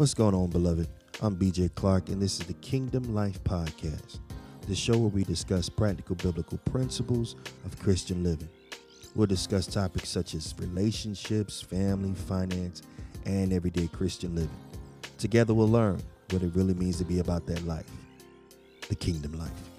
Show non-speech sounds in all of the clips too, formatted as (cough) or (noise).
What's going on, beloved? I'm BJ Clark, and this is the Kingdom Life Podcast, the show where we discuss practical biblical principles of Christian living. We'll discuss topics such as relationships, family, finance, and everyday Christian living. Together, we'll learn what it really means to be about that life, the kingdom life.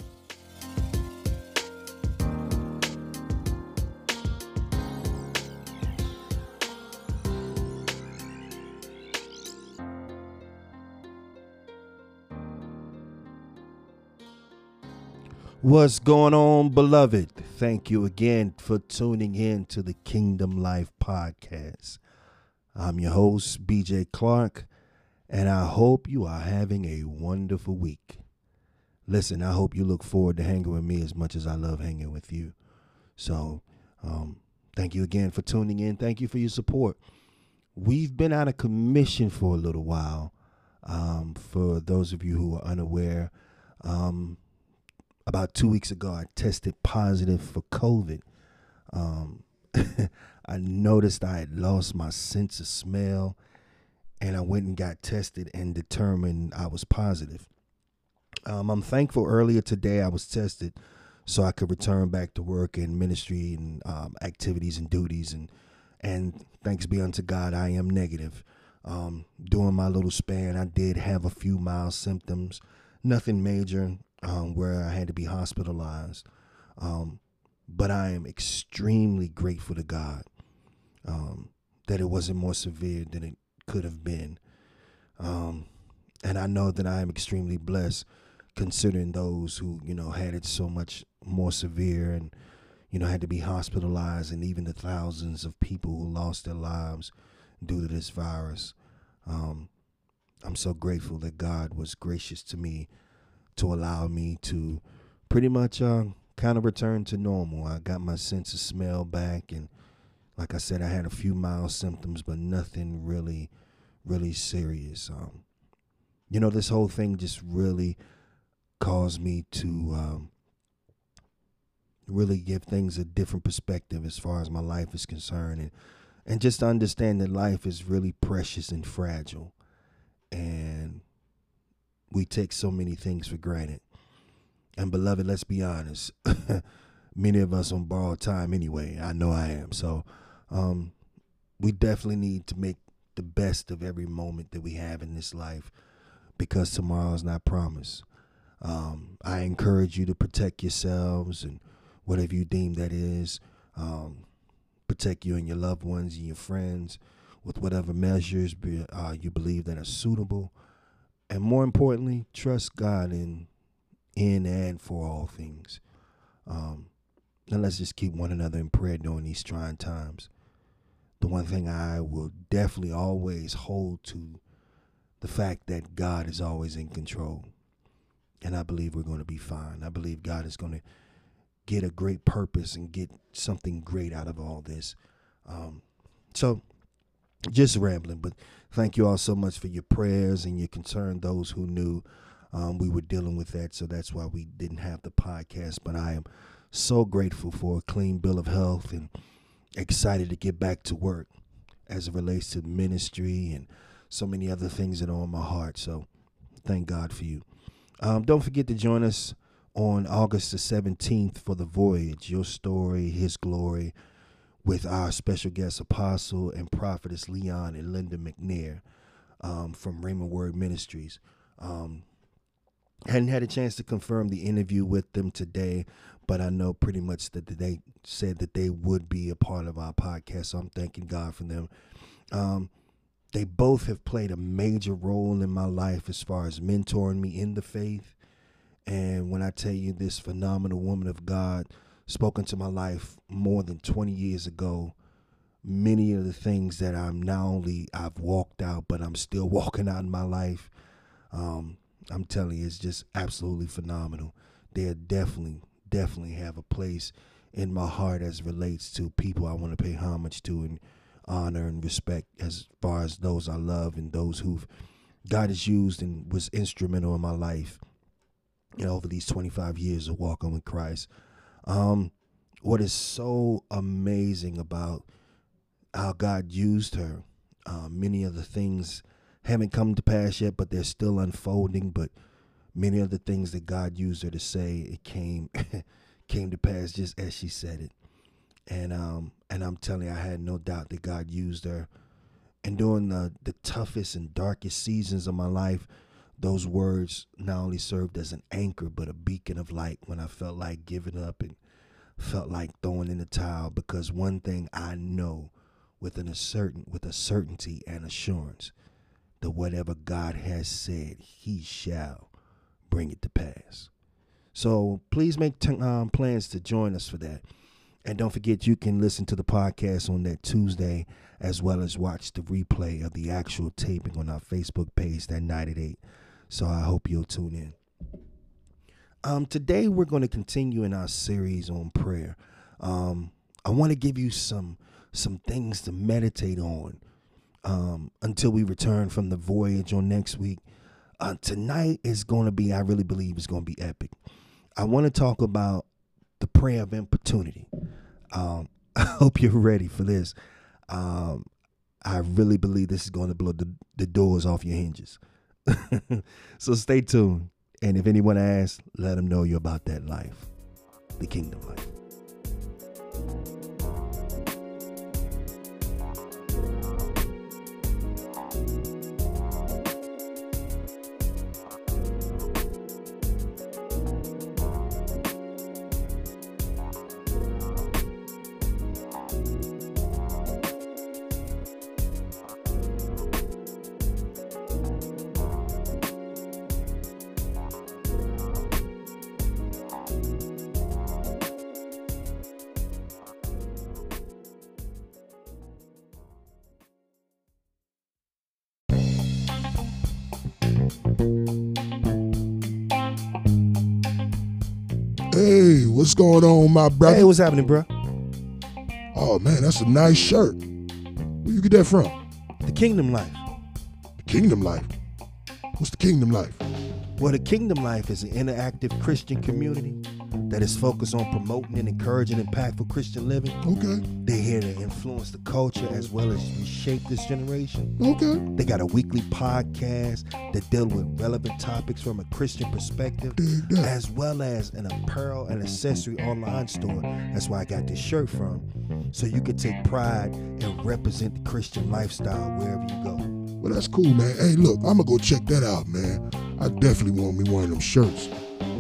What's going on, beloved? Thank you again for tuning in to the Kingdom Life Podcast. I'm your host, BJ Clark, and I hope you are having a wonderful week. Listen, I hope you look forward to hanging with me as much as I love hanging with you. So, um, thank you again for tuning in. Thank you for your support. We've been out of commission for a little while. Um, for those of you who are unaware, um, about two weeks ago, I tested positive for COVID. Um, (laughs) I noticed I had lost my sense of smell, and I went and got tested and determined I was positive. Um, I'm thankful earlier today I was tested so I could return back to work and ministry and um, activities and duties and and thanks be unto God I am negative. Um, during my little span, I did have a few mild symptoms, nothing major um, where I had to be hospitalized. Um, but I am extremely grateful to God um, that it wasn't more severe than it could have been. Um, and I know that I am extremely blessed considering those who, you know, had it so much more severe and, you know, had to be hospitalized and even the thousands of people who lost their lives due to this virus. Um, I'm so grateful that God was gracious to me to allow me to pretty much uh, kind of return to normal. I got my sense of smell back, and like I said, I had a few mild symptoms, but nothing really, really serious. Um, you know, this whole thing just really caused me to um, really give things a different perspective as far as my life is concerned, and and just understand that life is really precious and fragile, and we take so many things for granted. And beloved, let's be honest. (laughs) many of us on borrowed time anyway. I know I am. So um, we definitely need to make the best of every moment that we have in this life because tomorrow is not promised. Um, I encourage you to protect yourselves and whatever you deem that is. Um, protect you and your loved ones and your friends with whatever measures be, uh, you believe that are suitable and more importantly, trust God in in and for all things. Um, and let's just keep one another in prayer during these trying times. The one thing I will definitely always hold to the fact that God is always in control. And I believe we're going to be fine. I believe God is going to get a great purpose and get something great out of all this. Um, so just rambling, but thank you all so much for your prayers and your concern. Those who knew um, we were dealing with that, so that's why we didn't have the podcast. But I am so grateful for a clean bill of health and excited to get back to work as it relates to ministry and so many other things that are on my heart. So thank God for you. Um, don't forget to join us on August the 17th for the voyage, your story, his glory with our special guest apostle and prophetess Leon and Linda McNair um, from Rhema Word Ministries. Um, hadn't had a chance to confirm the interview with them today, but I know pretty much that they said that they would be a part of our podcast. So I'm thanking God for them. Um, they both have played a major role in my life as far as mentoring me in the faith. And when I tell you this phenomenal woman of God, spoken to my life more than 20 years ago. Many of the things that i'm not only i've walked out but i'm still (laughs) walking out in my life. Um, i'm telling you it's just absolutely phenomenal. They definitely definitely have a place in my heart as relates to people i want to pay homage to and honor and respect as far as those i love and those who've god has used and was instrumental in my life you know over these 25 years of walking with christ um, what is so amazing about how God used her, uh, many of the things haven't come to pass yet, but they're still unfolding. But many of the things that God used her to say, it came (laughs) came to pass just as she said it. And um and I'm telling you, I had no doubt that God used her. And during the the toughest and darkest seasons of my life, those words not only served as an anchor but a beacon of light when I felt like giving up and felt like throwing in the towel because one thing I know with an certain with a certainty and assurance that whatever God has said he shall bring it to pass. So please make t- um, plans to join us for that. And don't forget, you can listen to the podcast on that Tuesday as well as watch the replay of the actual taping on our Facebook page that night at 8. So I hope you'll tune in. Um, today we're going to continue in our series on prayer. Um, I want to give you some some things to meditate on um, until we return from the voyage on next week. Uh, tonight is going to be, I really believe, is going to be epic. I want to talk about the prayer of importunity. Um, (laughs) I hope you're ready for this. Um, I really believe this is going to blow the, the doors off your hinges. (laughs) so stay tuned. And if anyone asks, let them know you're about that life, the kingdom life. What's going on, my brother? Hey, what's happening, bro? Oh man, that's a nice shirt. Where you get that from? The kingdom life. The Kingdom Life. What's the Kingdom Life? Well, the Kingdom Life is an interactive Christian community that is focused on promoting and encouraging impactful Christian living. Okay, They're here to influence the culture as well as reshape this generation. okay. They got a weekly podcast that deal with relevant topics from a Christian perspective, that. as well as an apparel and accessory online store. That's where I got this shirt from. So you can take pride and represent the Christian lifestyle wherever you go. Well, that's cool, man. Hey, look, I'm gonna go check that out, man. I definitely want me one of them shirts.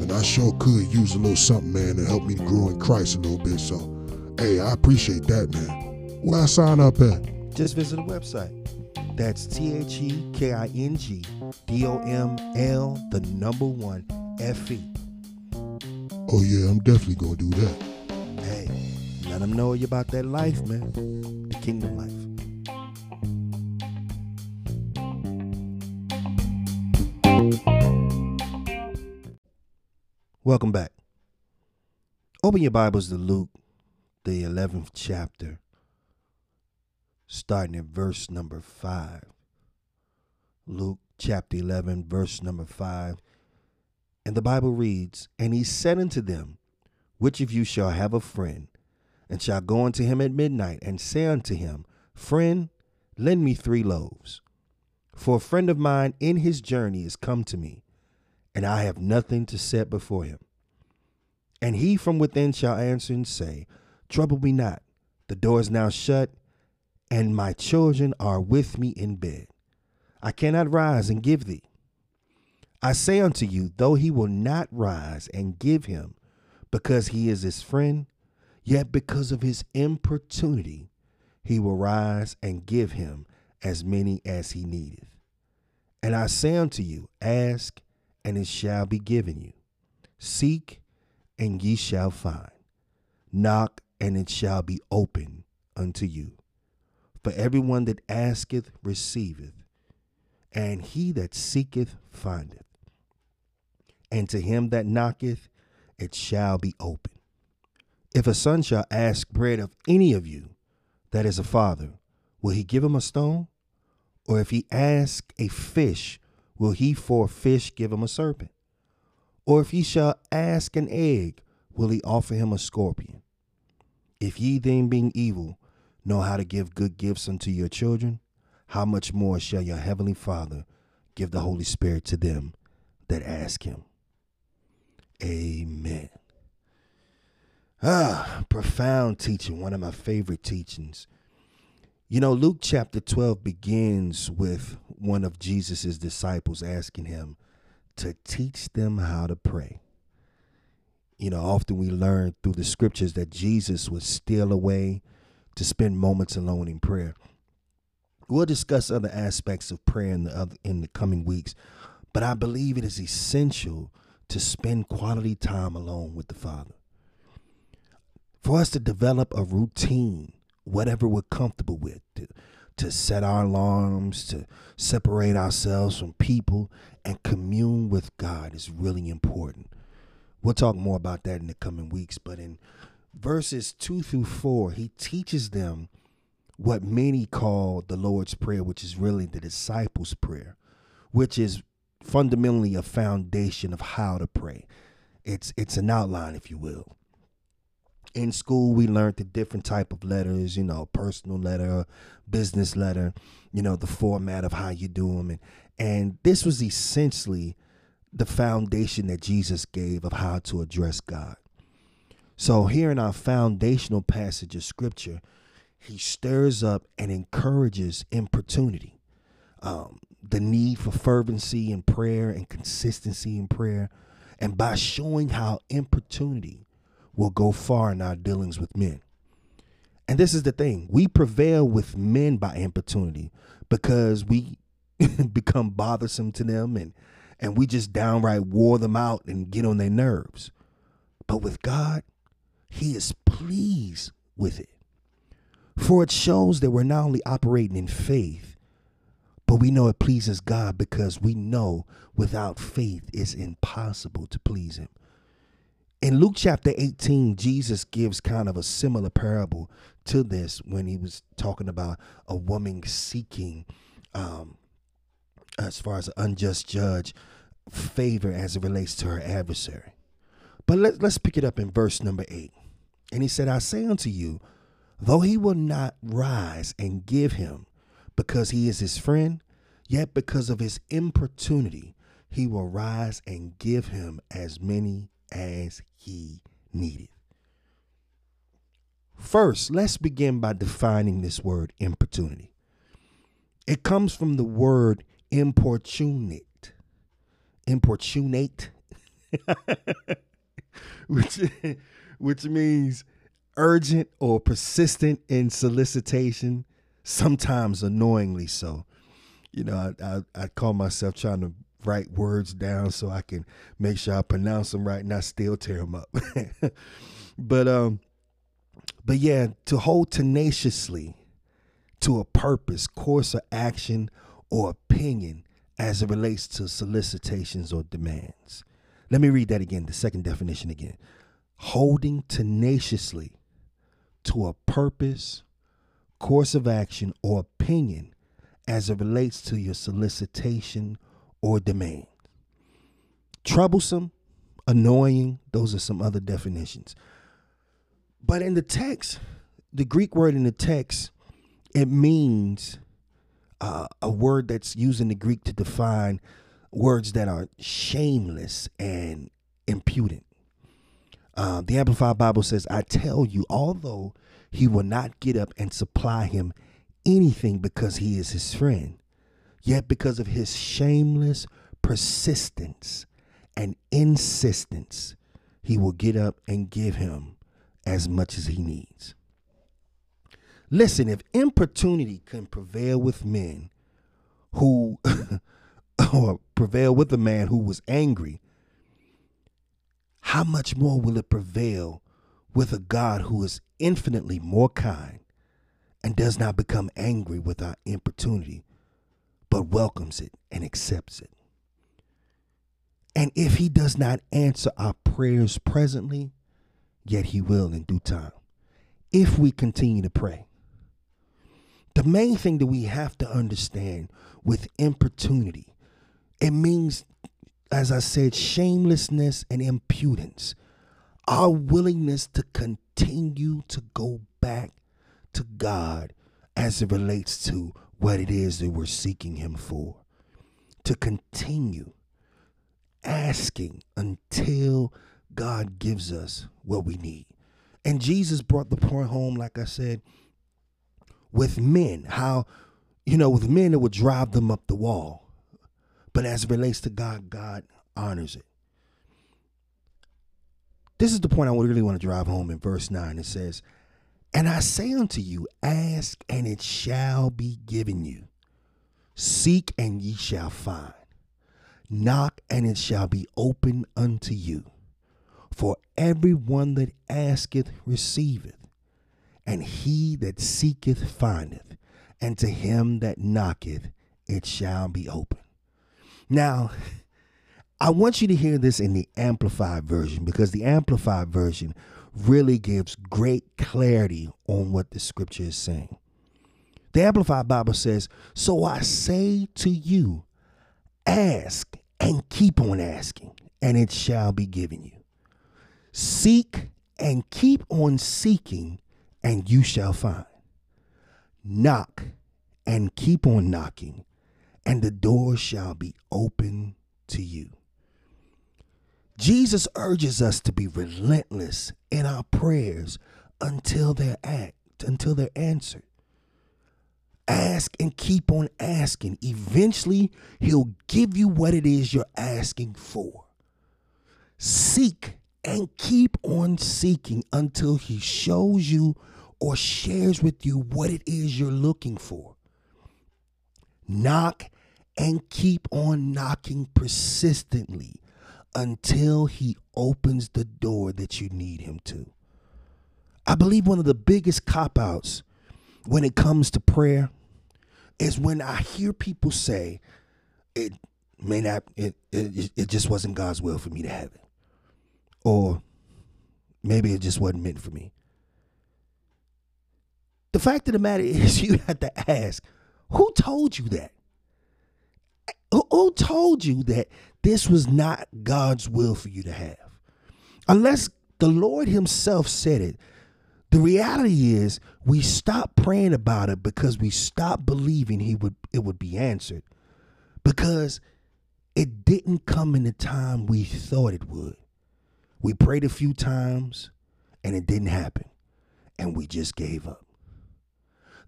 And I sure could use a little something, man, to help me grow in Christ a little bit. So, hey, I appreciate that, man. Where I sign up at? Just visit the website. That's T H E K I N G D O M L, the number one F E. Oh yeah, I'm definitely gonna do that. Hey, let them know you about that life, man. The kingdom life. Welcome back. Open your Bibles to Luke, the 11th chapter, starting at verse number 5. Luke chapter 11, verse number 5. And the Bible reads, And he said unto them, Which of you shall have a friend, and shall go unto him at midnight, and say unto him, Friend, lend me three loaves. For a friend of mine in his journey is come to me, and I have nothing to set before him. And he from within shall answer and say, Trouble me not, the door is now shut, and my children are with me in bed. I cannot rise and give thee. I say unto you, though he will not rise and give him, because he is his friend, yet because of his importunity, he will rise and give him as many as he needeth. And I say unto you, ask, and it shall be given you. Seek, and ye shall find. Knock, and it shall be opened unto you. For everyone that asketh receiveth, and he that seeketh findeth. And to him that knocketh, it shall be open. If a son shall ask bread of any of you that is a father, will he give him a stone? Or if he ask a fish, will he for a fish give him a serpent? Or if he shall ask an egg, will he offer him a scorpion? If ye then, being evil, know how to give good gifts unto your children, how much more shall your heavenly Father give the Holy Spirit to them that ask him? Amen. Ah, profound teaching, one of my favorite teachings. You know, Luke chapter 12 begins with one of Jesus' disciples asking him to teach them how to pray. You know, often we learn through the scriptures that Jesus was still away to spend moments alone in prayer. We'll discuss other aspects of prayer in the other, in the coming weeks, but I believe it is essential to spend quality time alone with the Father. For us to develop a routine whatever we're comfortable with, to, to set our alarms, to separate ourselves from people, and commune with God is really important. We'll talk more about that in the coming weeks, but in verses 2 through 4, he teaches them what many call the Lord's Prayer, which is really the disciples' prayer, which is fundamentally a foundation of how to pray. It's it's an outline, if you will in school we learned the different type of letters you know personal letter business letter you know the format of how you do them and and this was essentially the foundation that jesus gave of how to address god. So here in our foundational passage of scripture he stirs up and encourages importunity. Um, the need for fervency in prayer and consistency in prayer. And by showing how importunity will go far in our dealings with men. And this is the thing we prevail with men by importunity because we (laughs) become bothersome to them and, and we just downright wore them out and get on their nerves. But with God, He is pleased with it. For it shows that we're not only operating in faith, but we know it pleases God because we know without faith it's impossible to please Him. In Luke chapter 18, Jesus gives kind of a similar parable to this when he was talking about a woman seeking, um, as far as an unjust judge, favor as it relates to her adversary. But let, let's pick it up in verse number 8. And he said, I say unto you, though he will not rise and give him because he is his friend, yet because of his importunity, he will rise and give him as many as he needed. First, let's begin by defining this word importunity. It comes from the word importunate. Importunate, (laughs) which, which means urgent or persistent in solicitation, sometimes annoyingly so. You know, I, I, I call myself trying to write words down so I can make sure I pronounce them right and I still tear them up. (laughs) but um but yeah, to hold tenaciously to a purpose, course of action or opinion as it relates to solicitations or demands. Let me read that again, the second definition again. Holding tenaciously to a purpose, course of action, or opinion as it relates to your solicitation or demand. Troublesome, annoying, those are some other definitions. But in the text, the Greek word in the text, it means uh, a word that's used in the Greek to define words that are shameless and impudent. Uh, the Amplified Bible says, I tell you, although he will not get up and supply him anything because he is his friend, Yet, because of his shameless persistence and insistence, he will get up and give him as much as he needs. Listen, if importunity can prevail with men who, (laughs) or prevail with a man who was angry, how much more will it prevail with a God who is infinitely more kind and does not become angry with our importunity, but welcomes it and accepts it. And if he does not answer our prayers presently, yet he will in due time, if we continue to pray. The main thing that we have to understand with importunity, it means, as I said, shamelessness and impudence, our willingness to continue to go back to God as it relates to what it is that we're seeking Him for. To continue asking until God gives us what we need. And Jesus brought the point home, like I said, with men, how, you know, with men it would drive them up the wall. But as it relates to God, God honors it. This is the point I really want to drive home in verse 9. It says, And I say unto you, ask, and it shall be given you. Seek, and ye shall find. Knock, and it shall be open unto you. For every one that asketh receiveth, and he that seeketh findeth, and to him that knocketh it shall be open. Now, (laughs) I want you to hear this in the Amplified version because the Amplified version really gives great clarity on what the scripture is saying. The Amplified Bible says, So I say to you, ask and keep on asking, and it shall be given you. Seek and keep on seeking, and you shall find. Knock and keep on knocking, and the door shall be open to you. Jesus urges us to be relentless in our prayers until they're act, until they're answered. Ask and keep on asking. Eventually, he'll give you what it is you're asking for. Seek and keep on seeking until he shows you or shares with you what it is you're looking for. Knock and keep on knocking persistently until he opens the door that you need him to. I believe one of the biggest cop outs when it comes to prayer is when I hear people say, it may not, it, it, it just wasn't God's will for me to have it or maybe it just wasn't meant for me. The fact of the matter (laughs) is, you have to ask who told you that? Who told you that this was not God's will for you to have? Unless the Lord Himself said it. The reality is we stop praying about it because we stop believing he would it would be answered. Because it didn't come in the time we thought it would. We prayed a few times and it didn't happen. And we just gave up.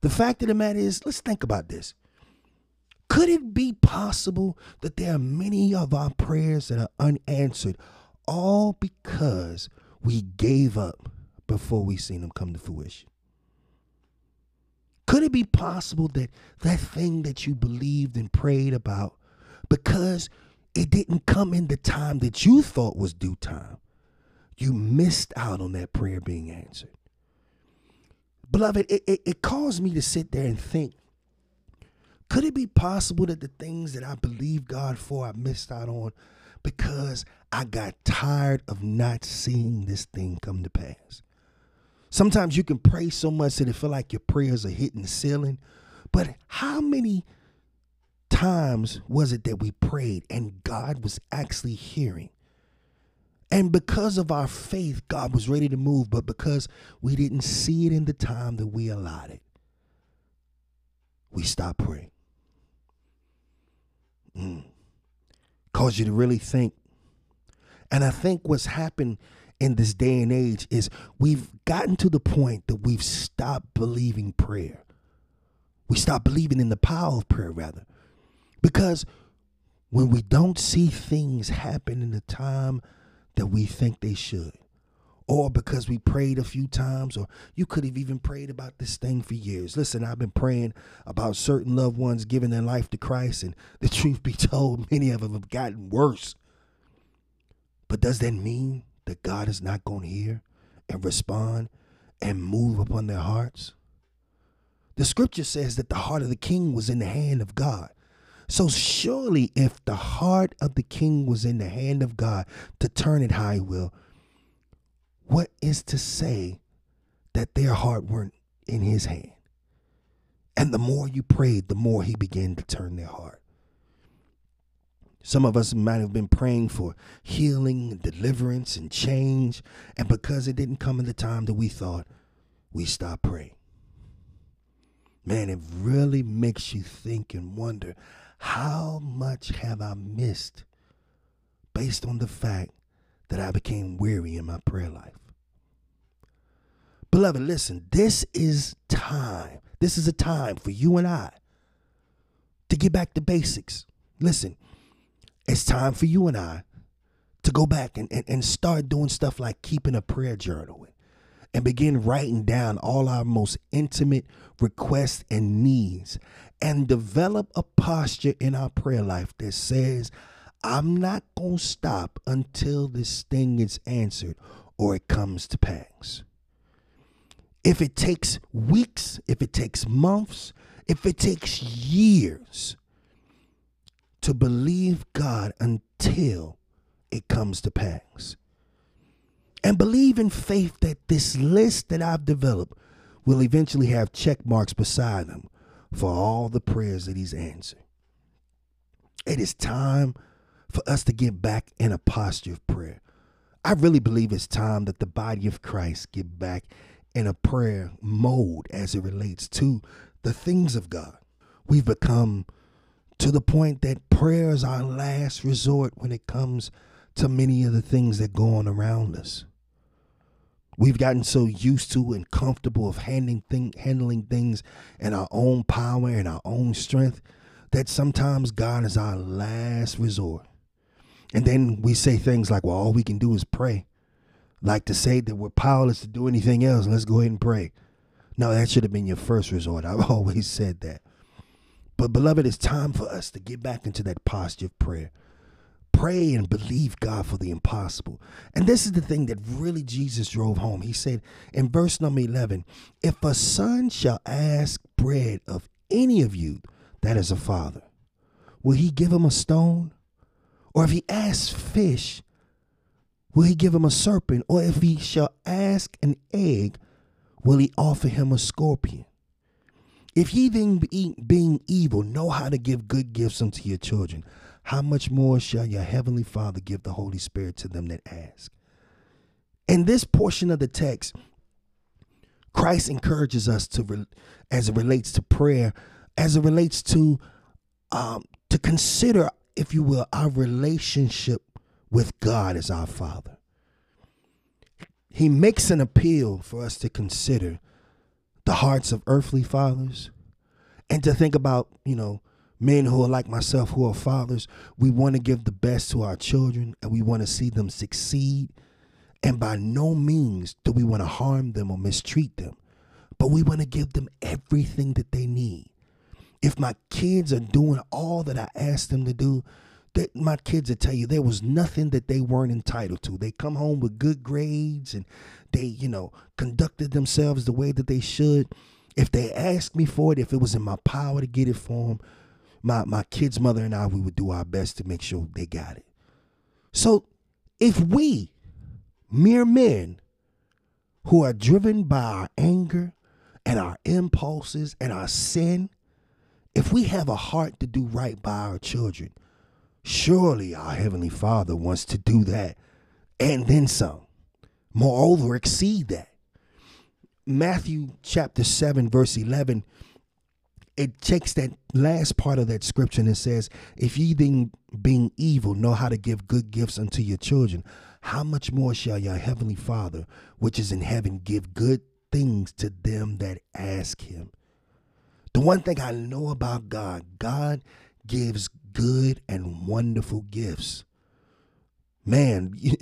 The fact of the matter is, let's think about this. Could it be possible that there are many of our prayers that are unanswered, all because we gave up before we seen them come to fruition? Could it be possible that that thing that you believed and prayed about, because it didn't come in the time that you thought was due time, you missed out on that prayer being answered. Beloved, it, it, it caused me to sit there and think could it be possible that the things that I believe God for I missed out on because I got tired of not seeing this thing come to pass? Sometimes you can pray so much that it feel like your prayers are hitting the ceiling. But how many times was it that we prayed and God was actually hearing? And because of our faith, God was ready to move, but because we didn't see it in the time that we allotted, we stopped praying. Mm. Cause you to really think. And I think what's happened in this day and age is we've gotten to the point that we've stopped believing prayer. We stop believing in the power of prayer, rather. Because when we don't see things happen in the time that we think they should. Or because we prayed a few times, or you could have even prayed about this thing for years. Listen, I've been praying about certain loved ones giving their life to Christ, and (laughs) the truth be told, many of them have gotten worse. But does that mean that God is not going to hear and respond and move upon their hearts? The scripture says that the heart of the king was in the hand of God. So surely, if the heart of the king was in the hand of God to turn it how he will, what is to say that their heart weren't in his hand? And the more you prayed, the more he began to turn their heart. Some of us might have been praying for healing deliverance and change, and because it didn't come in the time that we thought, we stopped praying. man, it really makes you think and wonder how much have I missed based on the fact that I became weary in my prayer life. Beloved, listen, this is time. This is a time for you and I to get back to basics. Listen, it's time for you and I to go back and, and, and start doing stuff like keeping a prayer journal and begin writing down all our most intimate requests and needs and develop a posture in our prayer life that says, I'm not going to stop until this thing is answered or it comes to pass. If it takes weeks, if it takes months, if it takes years to believe God until it comes to pass. And believe in faith that this list that I've developed will eventually have check marks beside them for all the prayers that He's answered. It is time for us to get back in a posture of prayer. I really believe it's time that the body of Christ get back in a prayer mode as it relates to the things of God. We've become to the point that prayer is our last resort when it comes to many of the things that go on around us. We've gotten so used to and comfortable of handling, thing, handling things in our own power and our own strength that sometimes God is our last resort. And then we say things like, well, all we can do is pray. Like to say that we're powerless to do anything else, let's go ahead and pray. No, that should have been your first resort. I've (laughs) always said that. But, beloved, it's time for us to get back into that posture of prayer Pray and believe God for the impossible. And this is the thing that really Jesus drove home. He said in verse number 11, If a son shall ask bread of any of you that is a father, will he give him a stone? Or if he asks fish, will he give him a serpent? Or if he shall ask an egg, will he offer him a scorpion? If ye then being evil know how to give good gifts unto your children, how much more shall your heavenly Father give the Holy Spirit to them that ask? In this portion of the text, Christ encourages us to, as it relates to prayer, as it relates to, um, to consider, if you will, our relationship with God as our Father. He makes an appeal for us to consider the hearts of earthly fathers and to think about, you know, men who are like myself, who are fathers, we want to give the best to our children and we want to see them succeed. And by no means do we want to harm them or mistreat them, but we want to give them everything that they need. If my kids are doing all that I asked them to do, that my kids will tell you there was nothing that they weren't entitled to. They come home with good grades and they, you know, conducted themselves the way that they should. If they asked me for it, if it was in my power to get it for them, my my kid's mother and I we would do our best to make sure they got it. So if we mere men who are driven by our anger and our impulses and our sin, if we have a heart to do right by our children, surely our heavenly Father wants to do that and then some. Moreover, exceed that. Matthew chapter 7 verse 11 it takes that last part of that scripture and it says, If ye then being evil know how to give good gifts unto your children, how much more shall your heavenly Father, which is in heaven, give good things to them that ask him? The one thing I know about God, God gives good and wonderful gifts. Man, (laughs)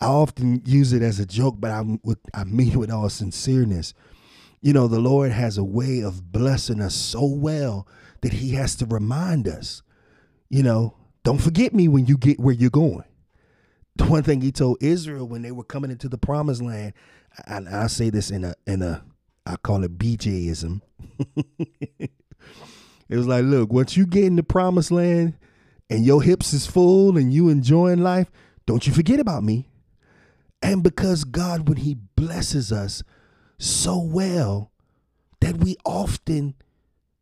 I often use it as a joke, but I, I mean it with all sincereness you know, the Lord has a way of blessing us so well that He has to remind us, you know, don't forget me when you get where you're going. The one thing He told Israel when they were coming into the promised land, and I say this in a in a I call it BJism. (laughs) it was like, look, once you get in the promised land and your hips is full and you enjoying life, don't you forget about me. And because God, when He blesses us, so well that we often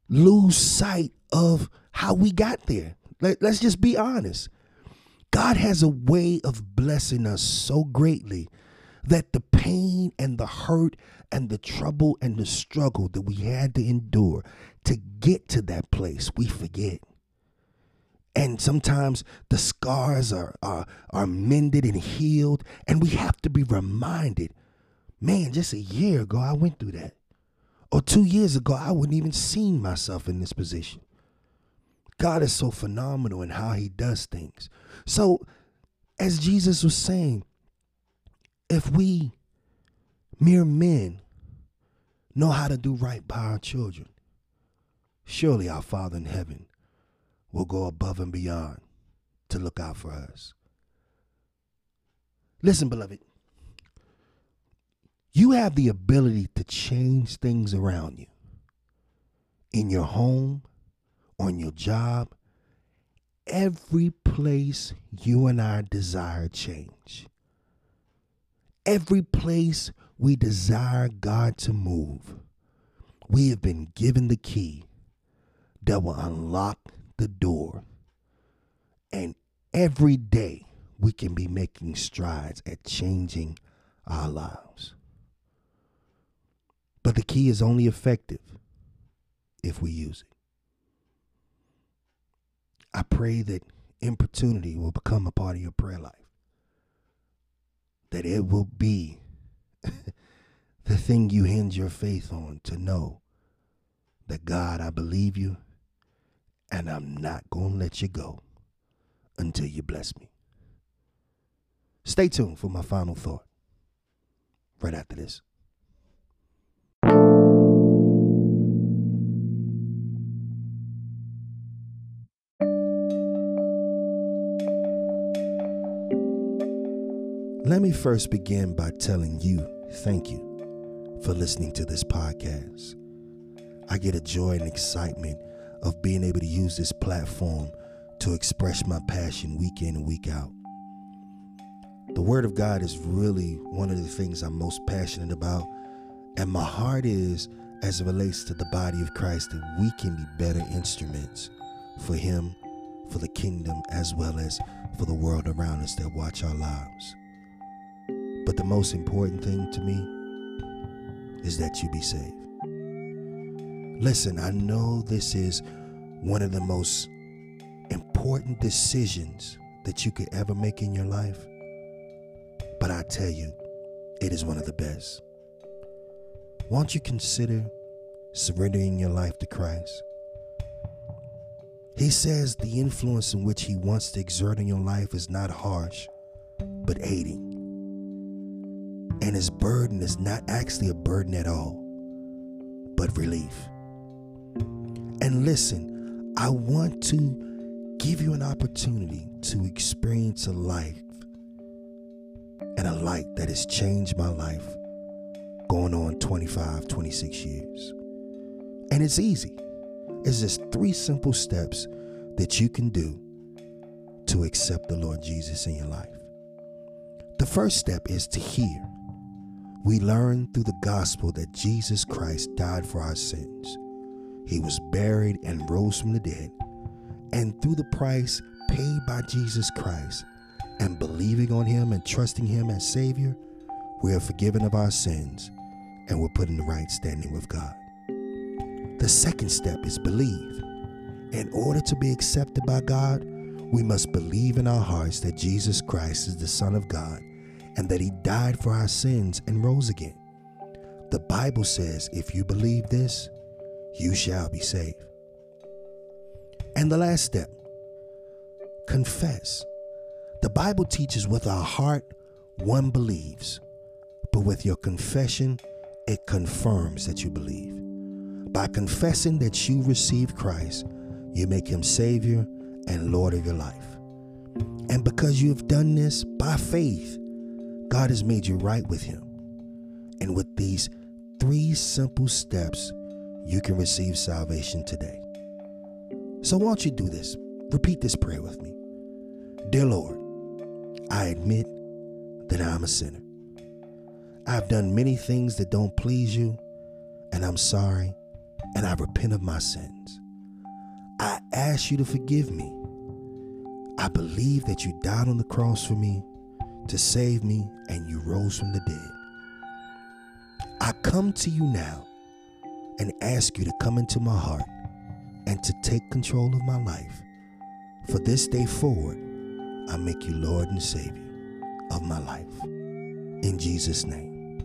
lose sight of how we got there. Let, us just be honest. God has a way of blessing us so greatly that the pain and the hurt and the trouble and the struggle that we had to endure to get to that place, we forget. And sometimes the scars are, are, are mended and healed, and we have to be reminded man, just a year ago, I went through that. Or two years ago, I wouldn't even seen myself in this position. God is so phenomenal in how he does things. So, as Jesus was saying, if we mere men know how to do right by our children, surely our Father in heaven will go above and beyond to look out for us. Listen, beloved, you have the ability to change things around you in your home, on your job, every place you and I desire change. Every place we desire God to move, we have been given the key that will unlock the door. And every day we can be making strides at changing our lives. But the key is only effective if we use it. I pray that importunity will become a part of your prayer life. That it will be (laughs) the thing you hinge your faith on to know that God, I believe you, and I'm not going to let you go until you bless me. Stay tuned for my final thought right after this. Let me first begin by telling you thank you for listening to this podcast. I get a joy and excitement of being able to use this platform to express my passion week in and week out. The Word of God is really one of the things I'm most passionate about, and my heart is as it relates to the body of Christ that we can be better instruments for Him, for the kingdom, as well as for the world around us that watch our lives. But the most important thing to me is that you be saved. Listen, I know this is one of the most important decisions that you could ever make in your life, but I tell you, it is one of the best. Won't you consider surrendering your life to Christ? He says the influence in which he wants to exert in your life is not harsh, but aiding. And his burden is not actually a burden at all, but relief. And listen, I want to give you an opportunity to experience a life and a light that has changed my life going on 25, 26 years. And it's easy. It's just three simple steps that you can do to accept the Lord Jesus in your life. The first step is to hear we learn through the gospel that Jesus Christ died for our sins. He was buried and rose from the dead. And through the price paid by Jesus Christ and believing on Him and trusting Him as Savior, we are forgiven of our sins and we're put in the right standing with God. The second step is believe. In order to be accepted by God, we must believe in our hearts that Jesus Christ is the Son of God and that he died for our sins and rose again. The Bible says, if you believe this, you shall be saved. And the last step, confess. The Bible teaches with our heart, one believes, but with your confession, it confirms that you believe. By confessing that you receive Christ, you make him Savior and Lord of your life. And because you have done this by faith, God has made you right with Him. And with these three simple steps, you can receive salvation today. So, why don't you do this? Repeat this prayer with me. Dear Lord, I admit that I'm a sinner. I've done many things that don't please you, and I'm sorry, and I repent of my sins. I ask you to forgive me. I believe that you died on the cross for me to save me, and you rose from the dead. I come to you now and ask you to come into my heart and to take control of my life. For this day forward, I make you Lord and Savior of my life. In Jesus' name,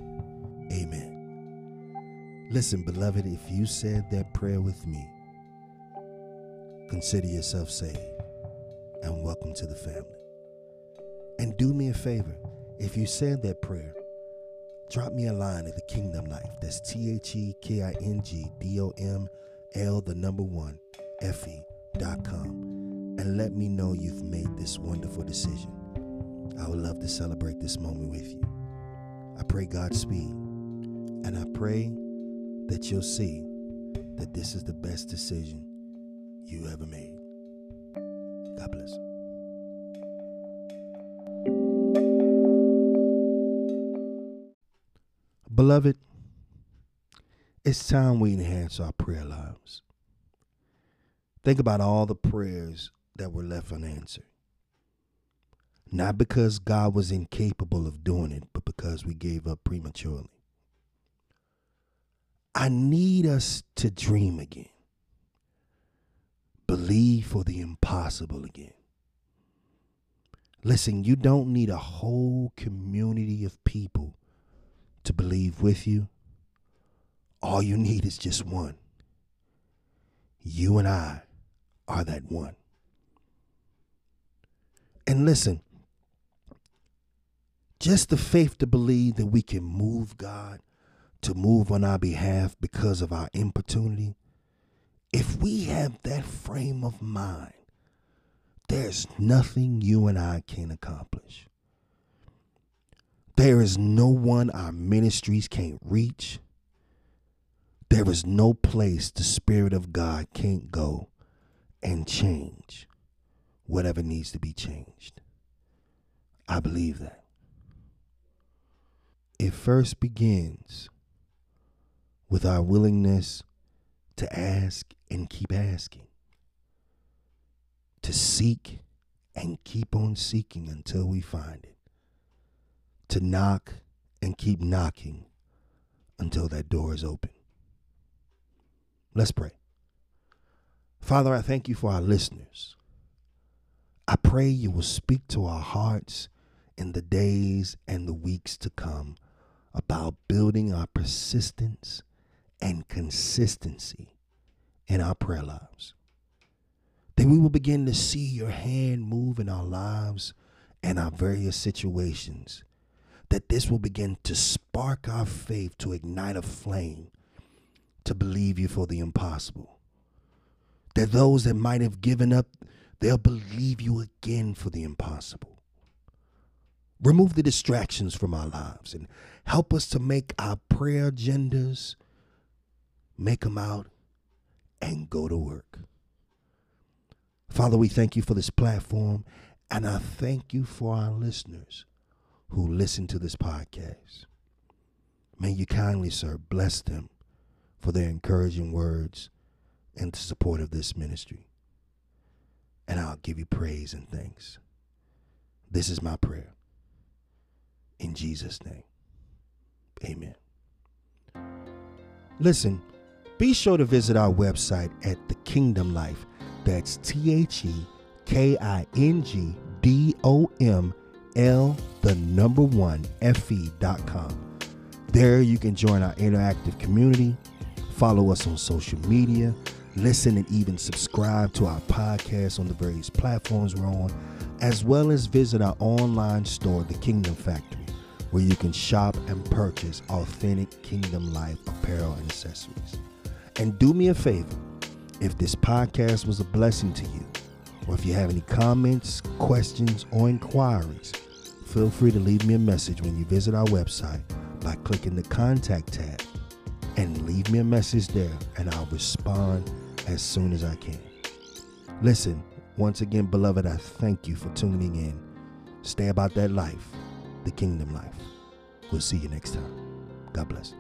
amen. Listen, beloved, if you said that prayer with me, consider yourself saved and welcome to the family. And do me a favor, if you said that prayer, drop me a line at the Kingdom Life. That's T H E K I N G D O M L, the number one, F E dot com. And let me know you've made this wonderful decision. I would love to celebrate this moment with you. I pray Godspeed. And I pray that you'll see that this is the best decision you ever made. God bless. Beloved, it's time we enhance our prayer lives. Think about all the prayers that were left unanswered. Not because God was incapable of doing it, but because we gave up prematurely. I need us to dream again, believe for the impossible again. Listen, you don't need a whole community of people to believe with you. All you need is just one. You and I are that one. And listen, just the faith to believe that we can move God to move on our behalf because of our importunity. If we have that frame of mind, there's nothing you and I can accomplish. There is no one our ministries can't reach. There is no place the Spirit of God can't go and change whatever needs to be changed. I believe that. It first begins with our willingness to ask and keep asking, to seek and keep on seeking until we find it, to knock and keep knocking until that door is open. Let's pray. Father, I thank you for our listeners. I pray you will speak to our hearts in the days and the weeks to come about building our persistence and consistency in our prayer lives. Then we will begin to see your hand move in our lives and our various situations. That this will begin to spark our faith, to ignite a flame, to believe you for the impossible. That those that might have given up, they'll believe you again for the impossible. Remove the distractions from our lives and help us to make our prayer agendas, make them out, and go to work. Father, we thank you for this platform, and I thank you for our listeners who listen to this podcast. May you kindly, sir, bless them for their encouraging words and the support of this ministry. And I'll give you praise and thanks. This is my prayer. In Jesus' name, amen. Listen, be sure to visit our website at The Kingdom Life. That's T H E K I N G D O M L, the number one, FE.com. There you can join our interactive community, follow us on social media, listen and even subscribe to our podcast on the various platforms we're on, as well as visit our online store, The Kingdom Factory where you can shop and purchase authentic Kingdom Life apparel and accessories. And do me a favor if this podcast was a blessing to you, or if you have any comments, questions, or inquiries, feel free to leave me a message when you visit our website by clicking the contact tab and leave me a message there, and I'll respond as soon as I can. Listen, once again, beloved, I thank you for tuning in. Stay about that life the kingdom life. We'll see you next time. God bless.